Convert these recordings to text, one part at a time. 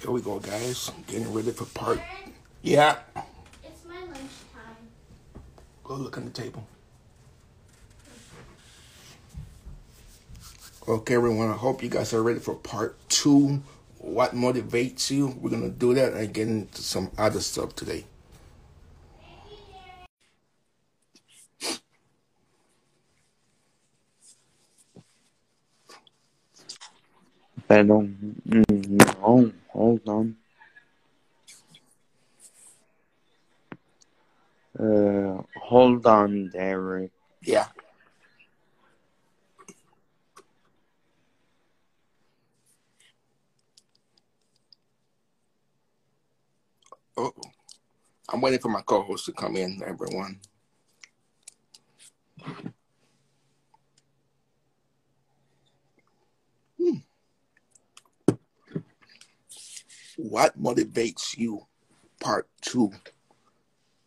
Here we go, guys. Getting ready for part. Yeah. It's my lunchtime. Go look on the table. Okay, everyone. I hope you guys are ready for part two. What motivates you? We're gonna do that and get into some other stuff today. Pero, mm, no, hold on. Uh, hold on, Derek. Yeah. Oh, I'm waiting for my co-host to come in. Everyone. Hmm. What motivates you? Part two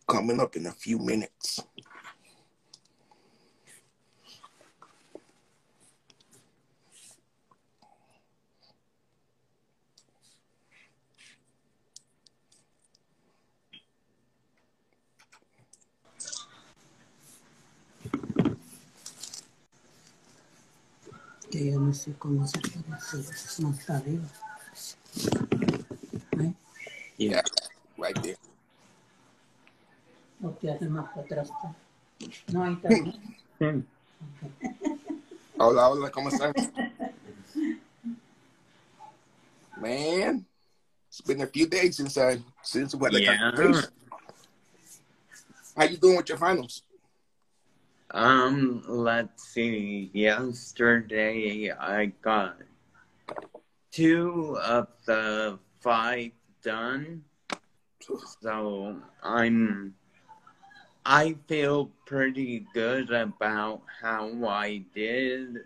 coming up in a few minutes. que yo no sé cómo se puede hacer más arriba. ¿Eh? Yeah, right there. O te hace más para atrás. No, ahí está. ¿no? Hola, hola, ¿cómo están? Man, it's been a few days since I since we had a Yeah. How you doing with your finals? Um, let's see. Yesterday I got two of the five done. So I'm I feel pretty good about how I did.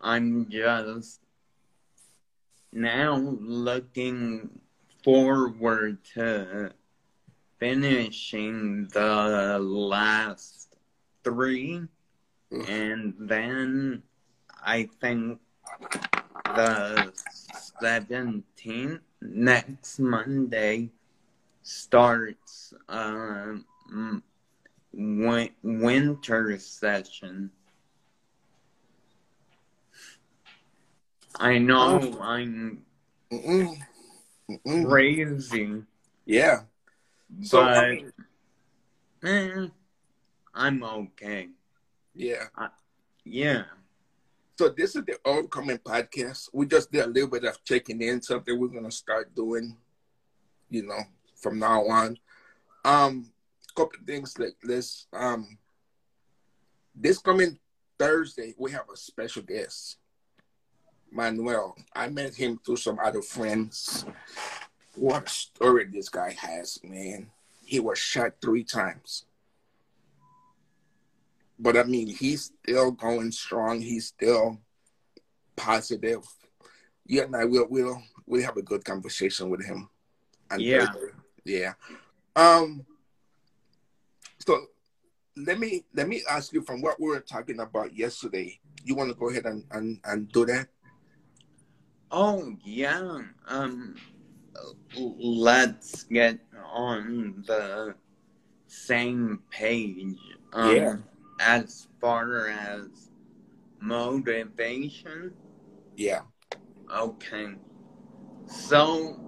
I'm just now looking forward to finishing the last three and then I think the 17th next Monday starts um winter session. I know I'm Mm-mm. Mm-mm. crazy, Yeah. So but I mean, eh, I'm okay. yeah. Yeah. So this is the upcoming podcast. We just did a little bit of checking in, something we're gonna start doing, you know, from now on. Um, couple things like this. Um, this coming Thursday, we have a special guest, Manuel. I met him through some other friends. What a story this guy has, man. He was shot three times. But I mean, he's still going strong. He's still positive. You and I will will we'll have a good conversation with him. on Yeah. Yeah. Um so let me let me ask you from what we were talking about yesterday. You want to go ahead and, and, and do that? Oh yeah. Um let's get on the same page. Um Yeah. As far as motivation. Yeah. Okay. So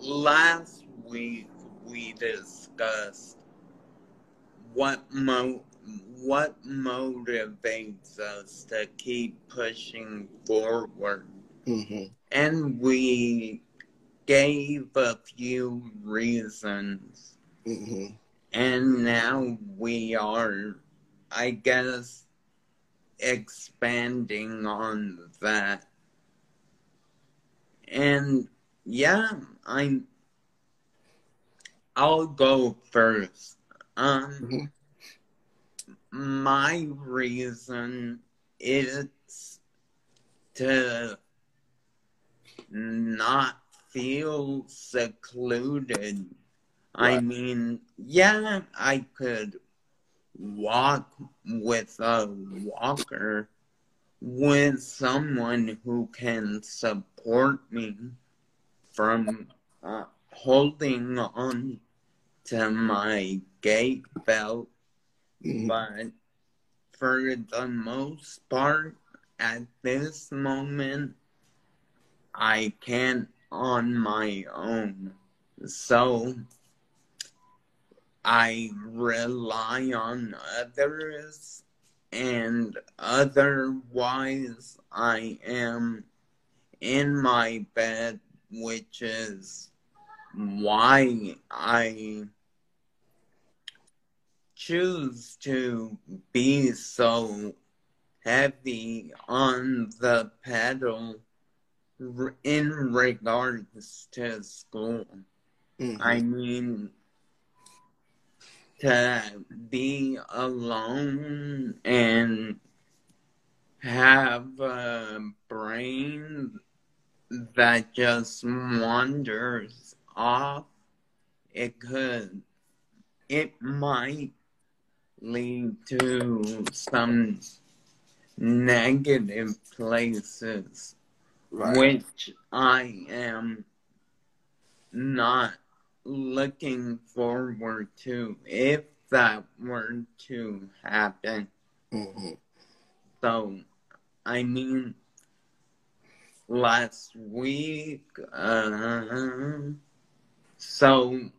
last week we discussed what mo what motivates us to keep pushing forward. hmm And we gave a few reasons. hmm And now we are, I guess, expanding on that. And yeah, I'm. I'll go first. Um, hmm my reason is to not feel secluded. I mean, yeah, I could walk with a walker with someone who can support me. from uh, holding on to my gait belt, Mhm. but for the most part, at this moment, I can't on my own. So I rely on others, and otherwise, I am in my bed, which is why I choose to be so heavy on the pedal in regards to school. Mhm. I mean, to be alone and have a brain that just wanders off, it could, it might lead to some negative places right. which I am not looking forward to if that were to happen. Mhm. So, I mean, last week, uh, so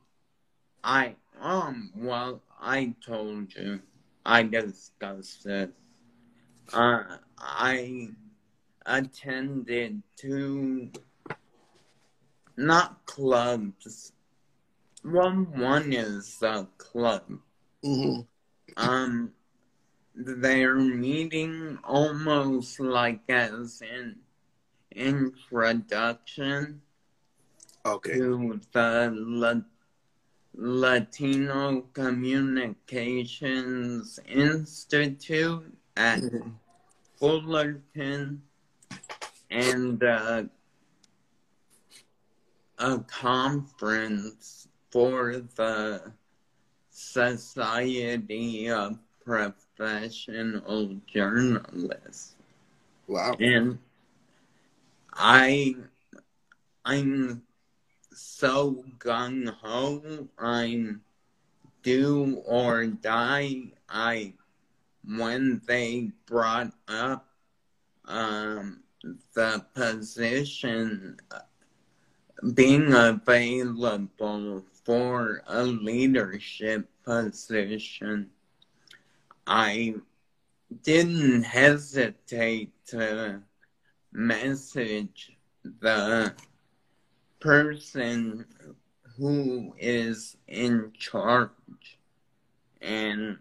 I, um, well, I told you, I discussed this. Uh, I attended two, not clubs. One, one is a club. Mhm. Um, they're meeting almost like as an introduction Okay. to the La- Latino Communications Institute at Mhm. Fullerton and uh, a conference for the Society of Professional Journalists. Wow. And I, I'm so gung ho. I'm do or die. I, when they brought up um, the position uh, being available for a leadership position, I didn't hesitate to message the person who is in charge. And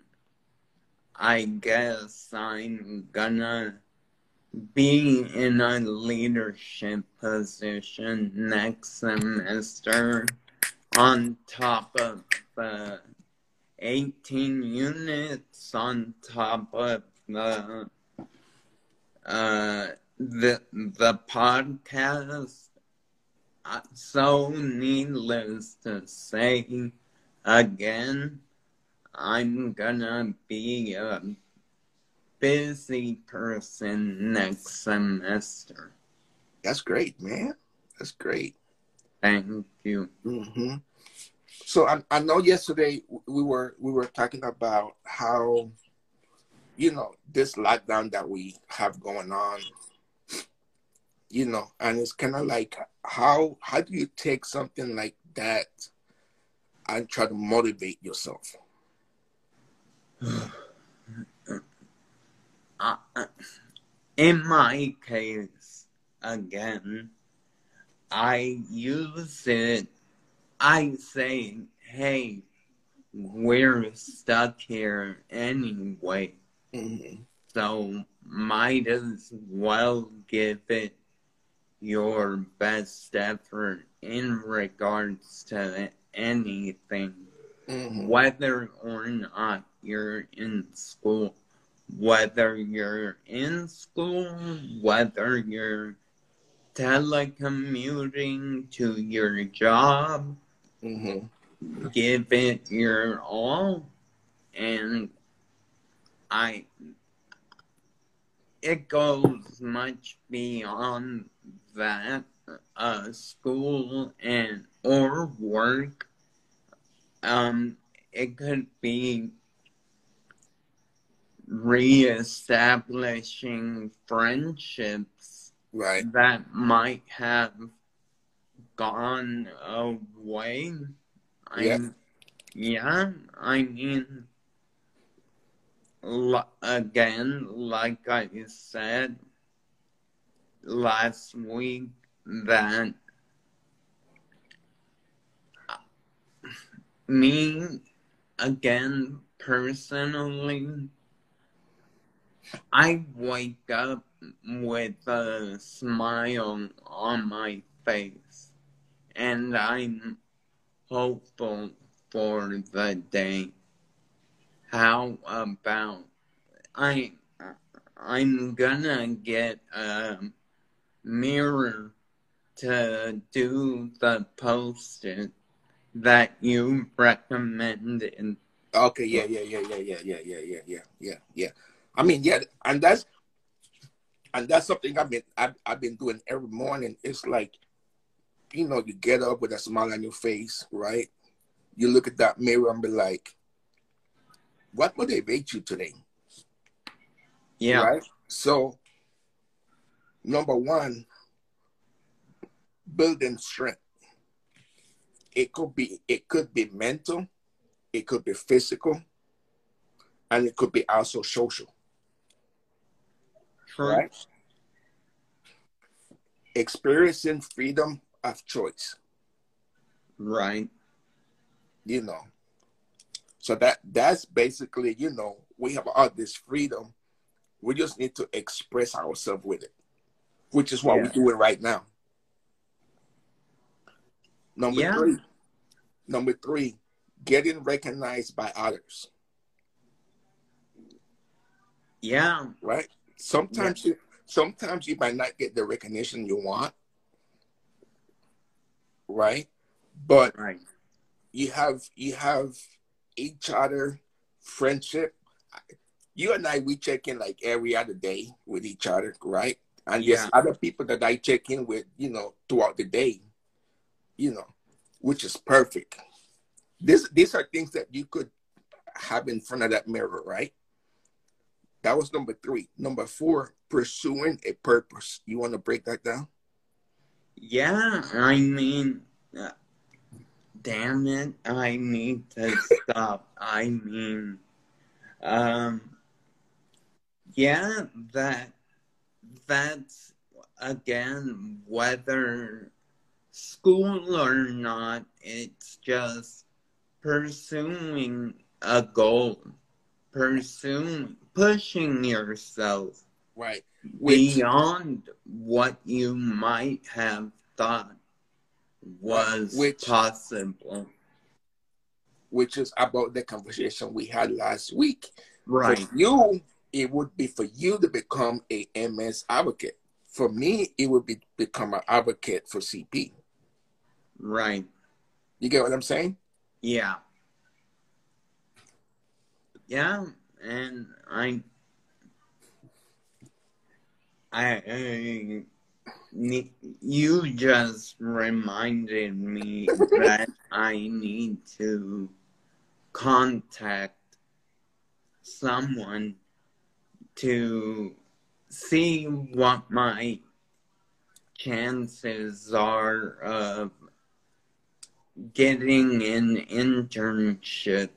I guess I'm gonna be in a leadership position next semester on top of the 18 units on top of the uh the the podcast Uh, so needless to say again i'm gonna be a busy person next semester That's great, man. That's great. Thank you hmm So I, I know yesterday we were we were talking about how you know this lockdown that we have going on, you know, and it's kind of like how how do you take something like that and try to motivate yourself? in my case, again, I use it. I say, hey, we're stuck here anyway, hmm so might as well give it your best effort in regards to anything. Hmm whether or not you're in school, whether you're in school, whether you're telecommuting to your job, hmm give it your all. And I, it goes much beyond that. uh, school and or work. Um, it could be reestablishing friendships Right. that might have gone away. Yeah. I'm, yeah, I mean, l- again, like I said last week, that me, again, personally, I wake up with a smile on my face, and I'm hopeful for the day. How about I? I'm gonna get a mirror to do the post-it that you recommended. Okay, yeah, yeah, yeah, yeah, yeah, yeah, yeah, yeah, yeah, yeah. I mean, yeah, and that's and that's something I've been I've, I've been doing every morning. It's like, you know, you get up with a smile on your face, right? You look at that mirror and be like, what motivates you today? Yeah, Right? So number one, building strength. It could be it could be mental, it could be physical, and it could be also social. Right? Experiencing freedom of choice, Right. you know. So that that's basically, you know, we have all this freedom. We just need to express ourselves with it, which is what Yeah. we're doing right now. Number Yeah. three, number three, getting recognized by others, Yeah, right? Sometimes you sometimes you might not get the recognition you want, right? But right. you have you have each other friendship you and i we check in like every other day with each other right and there's Yeah. other people that i check in with you know throughout the day you know which is perfect this these are things that you could have in front of that mirror right that was number three. Number four pursuing a purpose. You want to break that down? Yeah, I mean, uh, damn it, I need to stop. I mean, um, yeah, that that's again whether school or not, it's just pursuing a goal, pursuing, pushing yourself right which beyond what you might have thought was Which- possible. which is about the conversation we had last week Right. For you, it would be for you to become a MS advocate. For me, it would be become an advocate for CP. Right. You get what I'm saying? Yeah. Yeah, and I, I, I you just reminded me that I need to contact someone to see what my chances are of getting an internship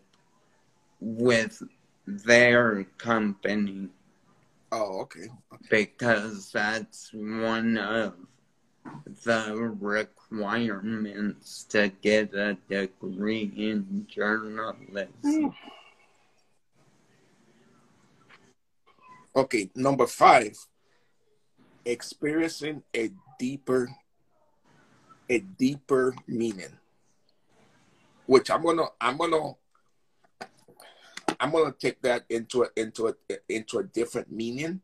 with their company Oh, okay. because that's one of the requirements to get a degree in journalism. Okay, number five, experiencing a deeper, a deeper meaning. Which I'm gonna, I'm gonna, I'm gonna take that into a, into a, into a different meaning,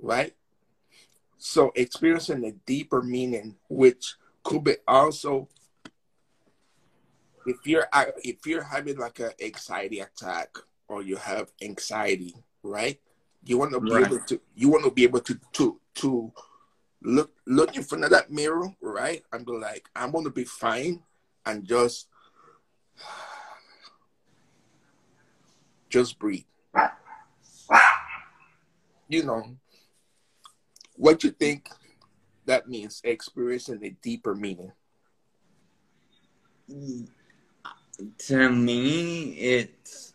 right? So experiencing a deeper meaning, which could be also, if you're if you're having like an anxiety attack or you have anxiety, right? You want to be Right. able to you want to be able to to to look look in front of that mirror, right? And be like, I'm gonna be fine and just just breathe. You know, what you think that means experiencing a deeper meaning. To me, it's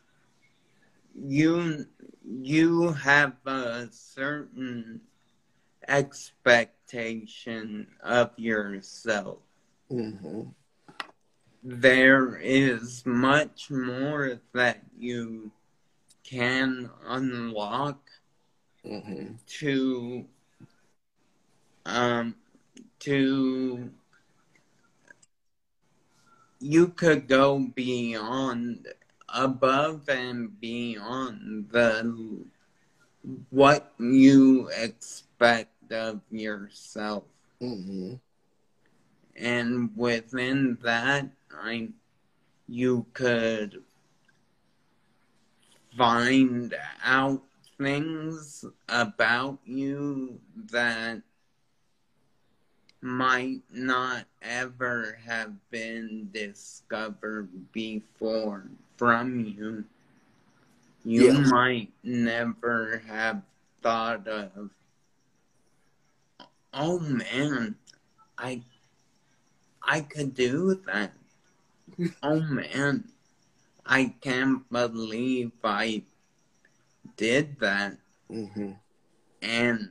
you. You have a certain expectation of yourself. Mm-hmm. There is much more that you can unlock Mm-hmm. to um to you could go beyond above and beyond the what you expect of yourself Mm-hmm. and within that i you could find out things about you that might not ever have been discovered before from you. You Yeah. might never have thought of, oh man, I, I could do that. oh man, I can't believe I did that Mm-hmm. and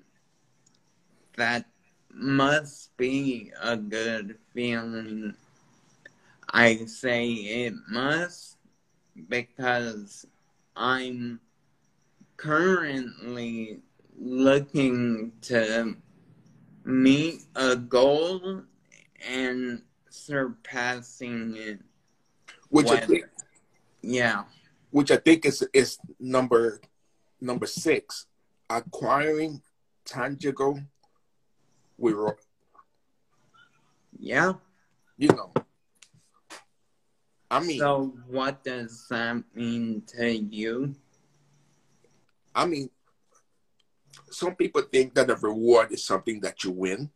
that must be a good feeling. I say it must because I'm currently looking to meet a goal and surpassing it. Which I When- think Yeah, which I think is is number number six, acquiring tangible with yeah. you know. I mean, So, what does that mean to you? I mean, some people think that a reward is something that you win,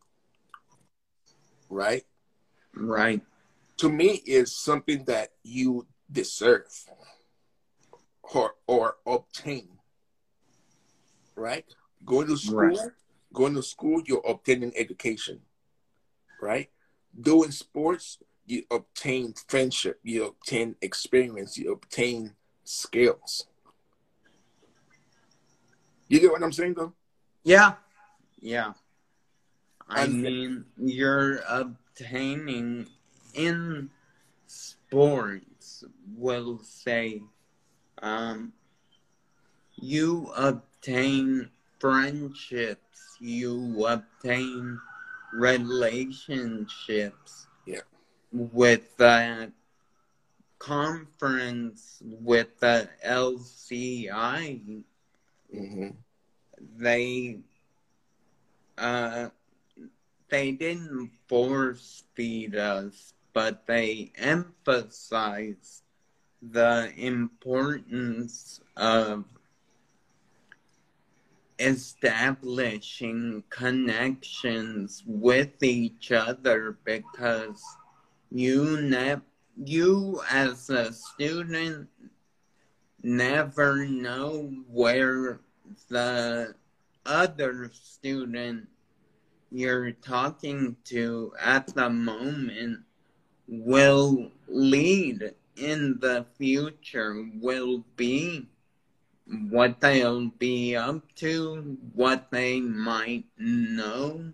right? Right. To me, is something that you deserve or or obtain, right? Going to school, Right. going to school, you're obtaining education, right? Doing sports, you obtain friendship, you obtain experience, you obtain skills. You get what I'm saying, though? Yeah. Yeah. I And- mean, you're obtaining in sports, we'll say, um, you obtain friendships, you obtain relationships. Yeah. With that conference with the LCI, Mm-hmm. they uh they didn't force feed us, but they emphasize the importance of establishing connections with each other because you ne- you as a student never know where the other student you're talking to at the moment will lead in the future, will be what they'll be up to, what they might know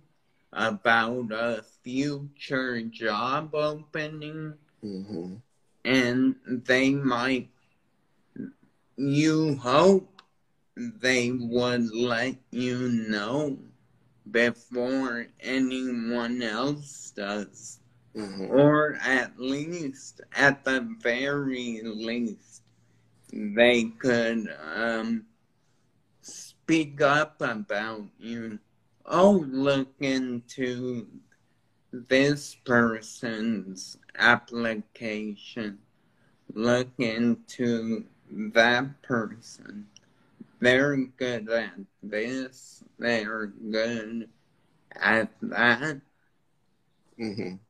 about a future job opening Mm-hmm. and they might you hope they would let you know before anyone else does Mm-hmm. or at least at the very least they could um speak up about you. Oh look into this person's application. Look into that person. They're good at this. They're good at that. hmm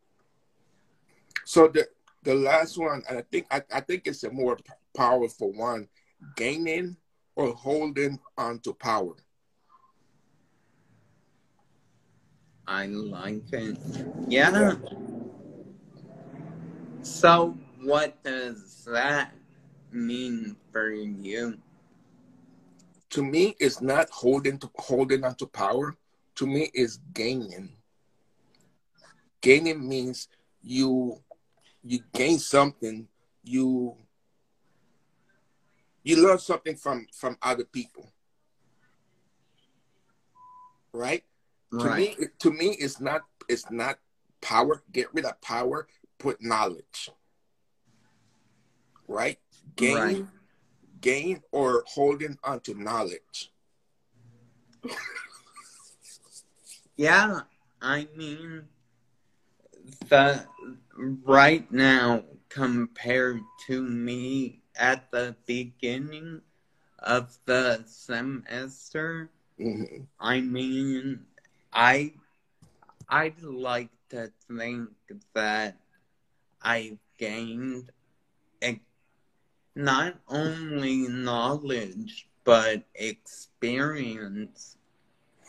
So the the last one, and I think I, I think it's a more powerful one: gaining or holding on to power. I like it. Yeah. So, what does that mean for you? To me, it's not holding to holding on to power. To me, it's gaining. Gaining means you you gain something. You you learn something from from other people, right? To me, to me, it's not it's not power. Get rid of power. Put knowledge. Right? Gain, Right. gain, or holding onto knowledge. Yeah, I mean, the right now compared to me at the beginning of the semester, hmm I mean, I I'd like to think that I gained ex- not only knowledge but experience.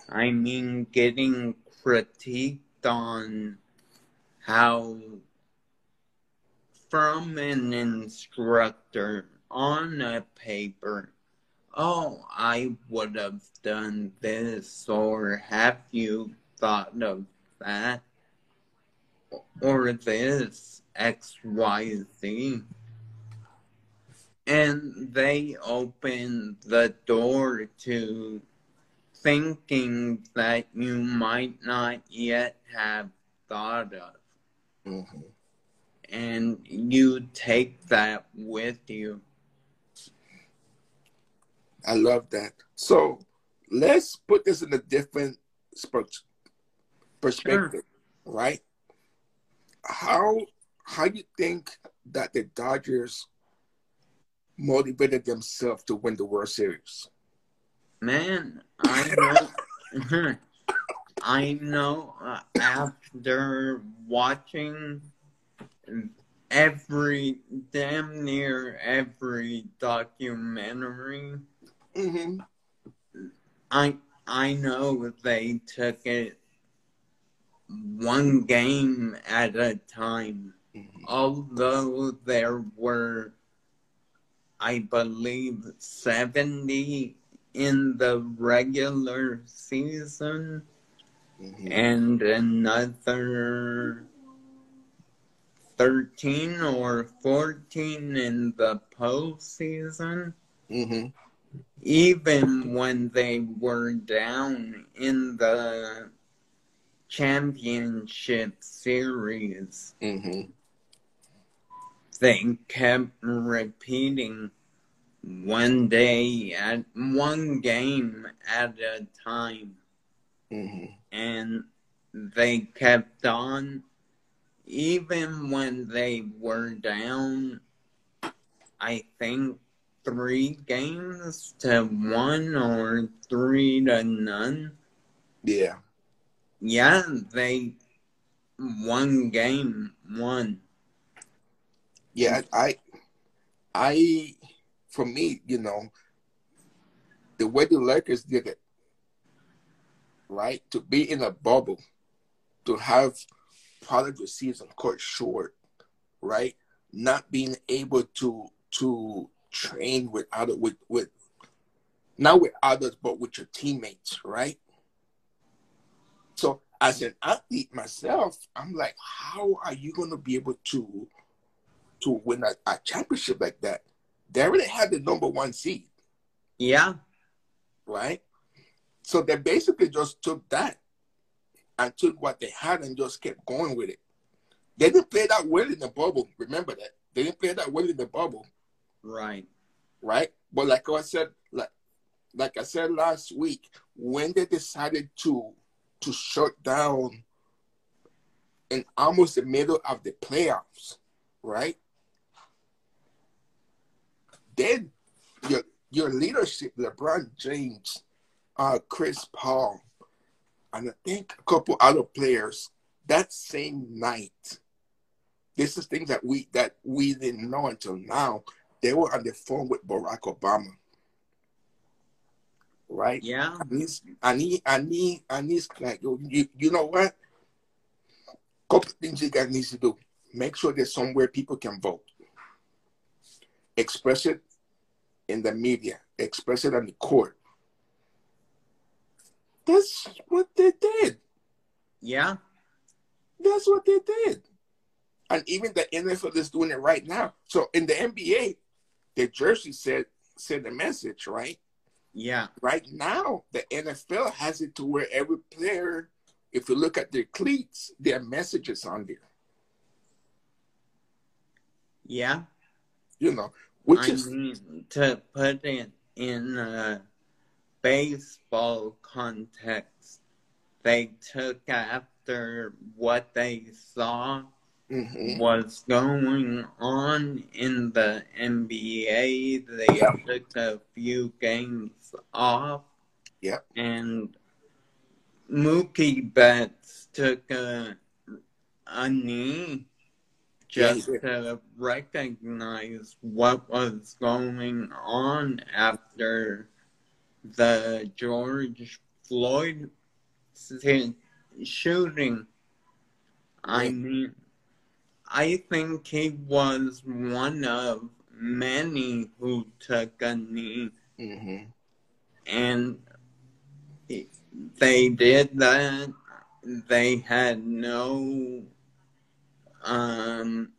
I mean, getting critiqued on how from an instructor on a paper oh, I would have done this, or have you thought of that? Or this, X, Y, Z. And they open the door to thinking that you might not yet have thought of. hmm And you take that with you. I love that. So let's put this in a different perspective, right? How how do you think that the Dodgers motivated themselves to win the World Series? Man, I know. I know uh, after watching every, damn near every documentary, hmm I I know they took it one game at a time. Although there were, I believe, 70 in the regular season hmm and another 13 or 14 in the postseason. hmm Even when they were down in the championship series, hmm they kept repeating one day at one game at a time. Hmm and they kept on even when they were down i think three games to one or three to none Yeah. yeah they one game won Yeah, I, I, for me, you know, the way the Lakers did it, right? To be in a bubble, to have part receives season cut short, right? Not being able to to train with other with with not with others, but with your teammates, right? So as an athlete myself, I'm like, how are you going to be able to to win a, a championship like that? They already had the number one seed, yeah right? So they basically just took that and took what they had and just kept going with it. They didn't play that well in the bubble. Remember that they didn't play that well in the bubble, right right? But like I said, like like I said last week, when they decided to to shut down in almost the middle of the playoffs, right? Then your your leadership, LeBron James, uh, Chris Paul, and I think a couple other players that same night. This is things that we that we didn't know until now. They were on the phone with Barack Obama, right? Yeah. And he's and he and he and he's like, you, you know what? Couple things you guys need to do. Make sure there's somewhere people can vote. Express it in the media. Express it on the court. That's what they did. Yeah. That's what they did. And even the NFL is doing it right now. So in the NBA, the jersey said send a message, right? Yeah. Right now, the NFL has it to where every player, if you look at their cleats, their messages on there. Yeah. You know, which I is to put it in a baseball context, they took after what they saw mhm, was going on in the NBA. They Yeah. took a few games off. Yep. And Mookie Betts took a, a knee just did. to recognize what was going on after the George Floyd shooting. I mean, I think he was one of many who took a knee, mhm, and they did that. They had no, um,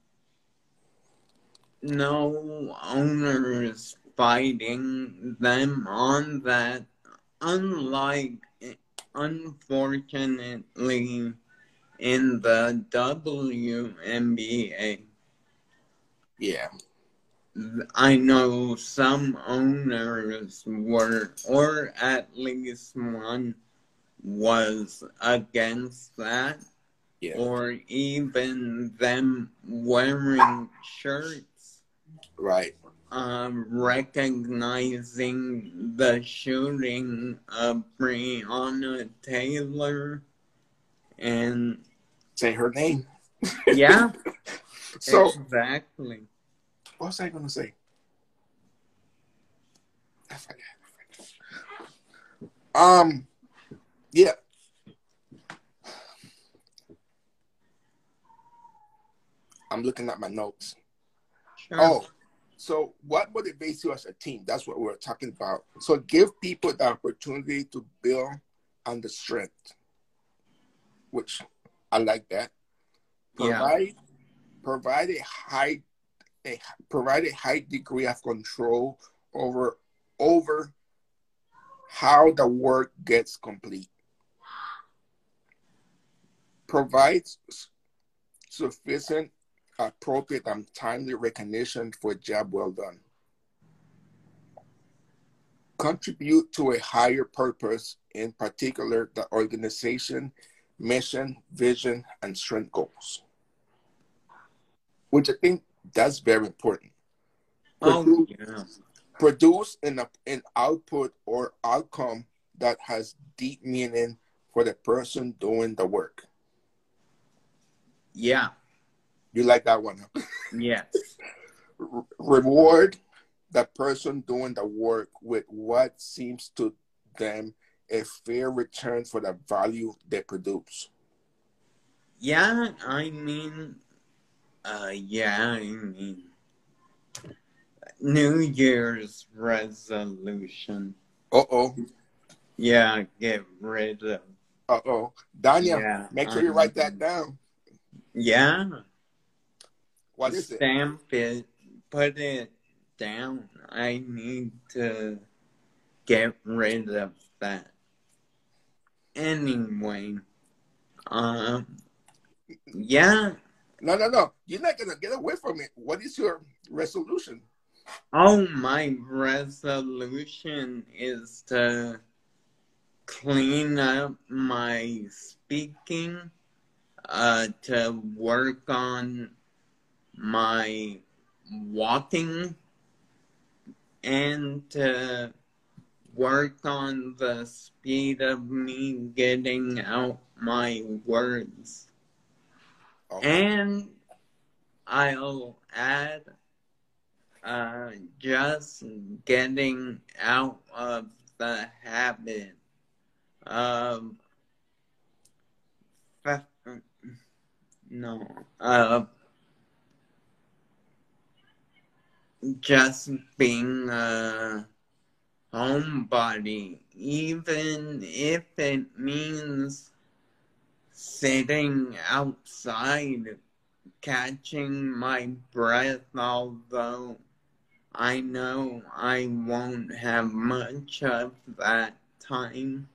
no owners fighting them on that. Unlike, unfortunately, in the WNBA. yeah, I know some owners were, or at least one was against that, yeah, or even them wearing shirts, right, um, recognizing the shooting of Breonna Taylor. And say her name. yeah, So exactly. what was I gonna say? I forgot. Um, yeah. I'm looking at my notes. Sure. Oh, so what motivates you as a team? That's what we're talking about. So give people the opportunity to build on the strength, which I like that. Yeah. Provide provide a high a provide a high degree of control over over how the work gets complete. Provides sufficient appropriate and timely recognition for a job well done. Contribute to a higher purpose, in particular, the organization, mission, vision, and strength goals. Which I think that's very important. Oh, Produce, yeah. produce an, an output or outcome that has deep meaning for the person doing the work. Yeah. You like that one? huh? Yes. Re- reward the person doing the work with what seems to them a fair return for the value they produce. Yeah, I mean, uh, yeah, I mean, New Year's resolution. Uh oh. Yeah, get rid of. Uh oh. Daniel, Yeah, make sure you um, write that down. Yeah. What is it? It. Put it down. I need to get rid of that. Anyway, um, yeah. No, no, no. You're not going to get away from it. What is your resolution? Oh, my resolution is to clean up my speaking, uh, to work on my walking, and to work on the speed of me getting out my words. Okay. And I'll add uh, just getting out of the habit of no uh, just being a homebody, even if it means sitting outside catching my breath, although I know I won't have much of that time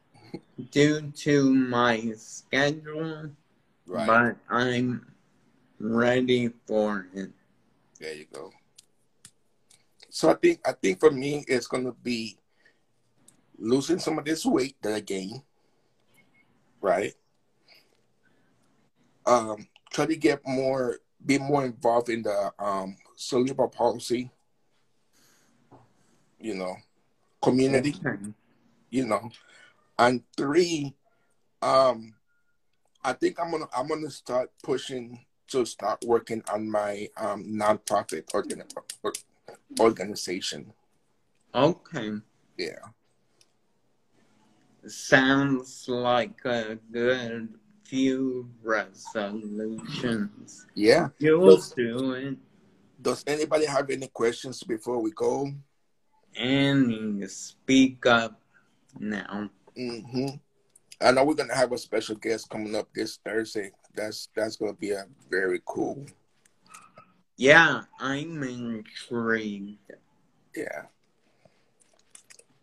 due to my schedule, Right. but I'm ready for it. There you go. So I think I think for me it's gonna be losing some of this weight that I gained. Right. Um, try to get more be more involved in the um cerebral palsy, you know, community, you know. And three, um, I think I'm gonna I'm gonna start pushing to start working on my um nonprofit organ, or- organization. Okay. Yeah. Sounds like a good few resolutions. Yeah. You'll Does- do it. Does anybody have any questions before we go? And speak up now. hmm I know we're gonna have a special guest coming up this Thursday. That's that's gonna be a very cool. Yeah, I'm intrigued. Yeah.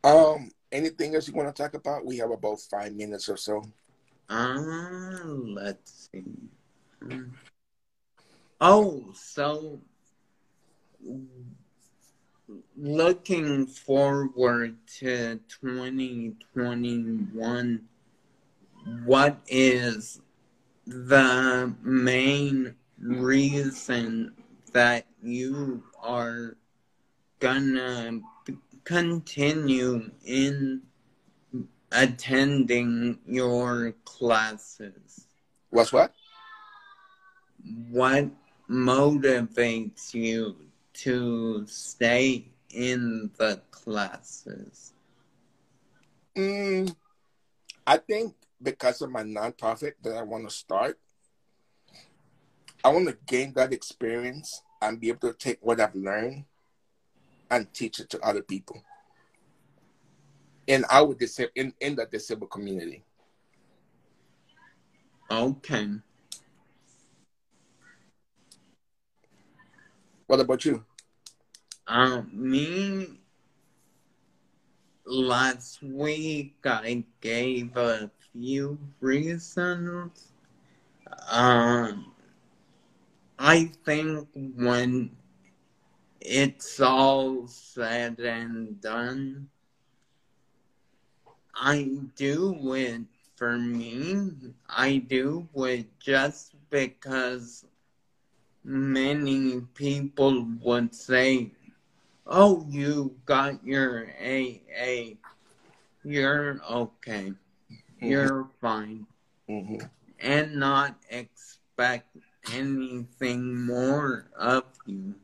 Um. Anything else you want to talk about? We have about five minutes or so. Uh, let's see. Oh, so looking forward to 2021, what is the main reason that you are gonna continue in attending your classes? What's what? What motivates you to stay in the classes? Mm, I think because of my nonprofit that I want to start, I want to gain that experience and be able to take what I've learned and teach it to other people in our disa- in, in the disabled community. Okay. What about you? Um, me, last week I gave a few reasons. Um, I think when it's all said and done, I do it for me. I do it just because many people would say, Oh, you got your AA. You're okay. You're fine. hmm And not expect anything more of you.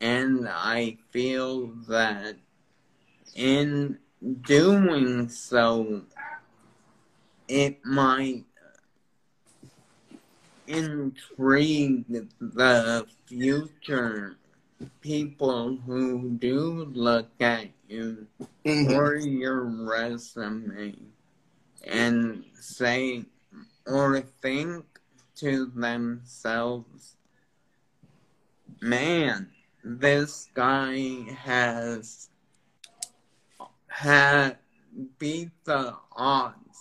And I feel that in doing so, it might intrigue the future people who do look at you hmm or your resume and say or think to themselves, man, this guy has had beat the odds.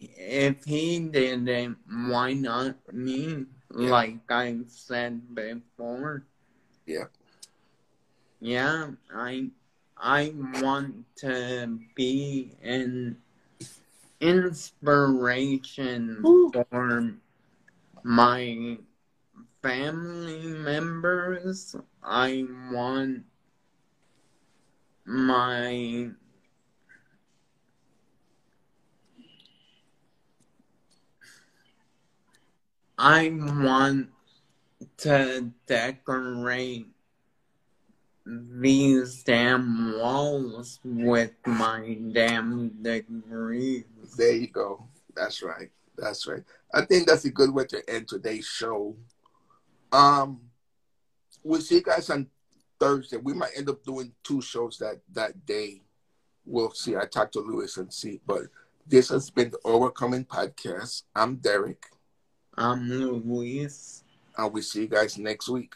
If he did it, why not me? Yeah. Like I said before. Yeah. Yeah, I I want to be an inspiration Woo. for my family members. I want my I want to decorate these damn walls with my damn degrees. There you go. That's right. That's right. I think that's a good way to end today's show. Um, we'll see you guys on Thursday. We might end up doing two shows that that day. We'll see. I talked to Lewis and see. But this has been the Overcoming Podcast. I'm Derek, I'm Luis. and we'll see you guys next week.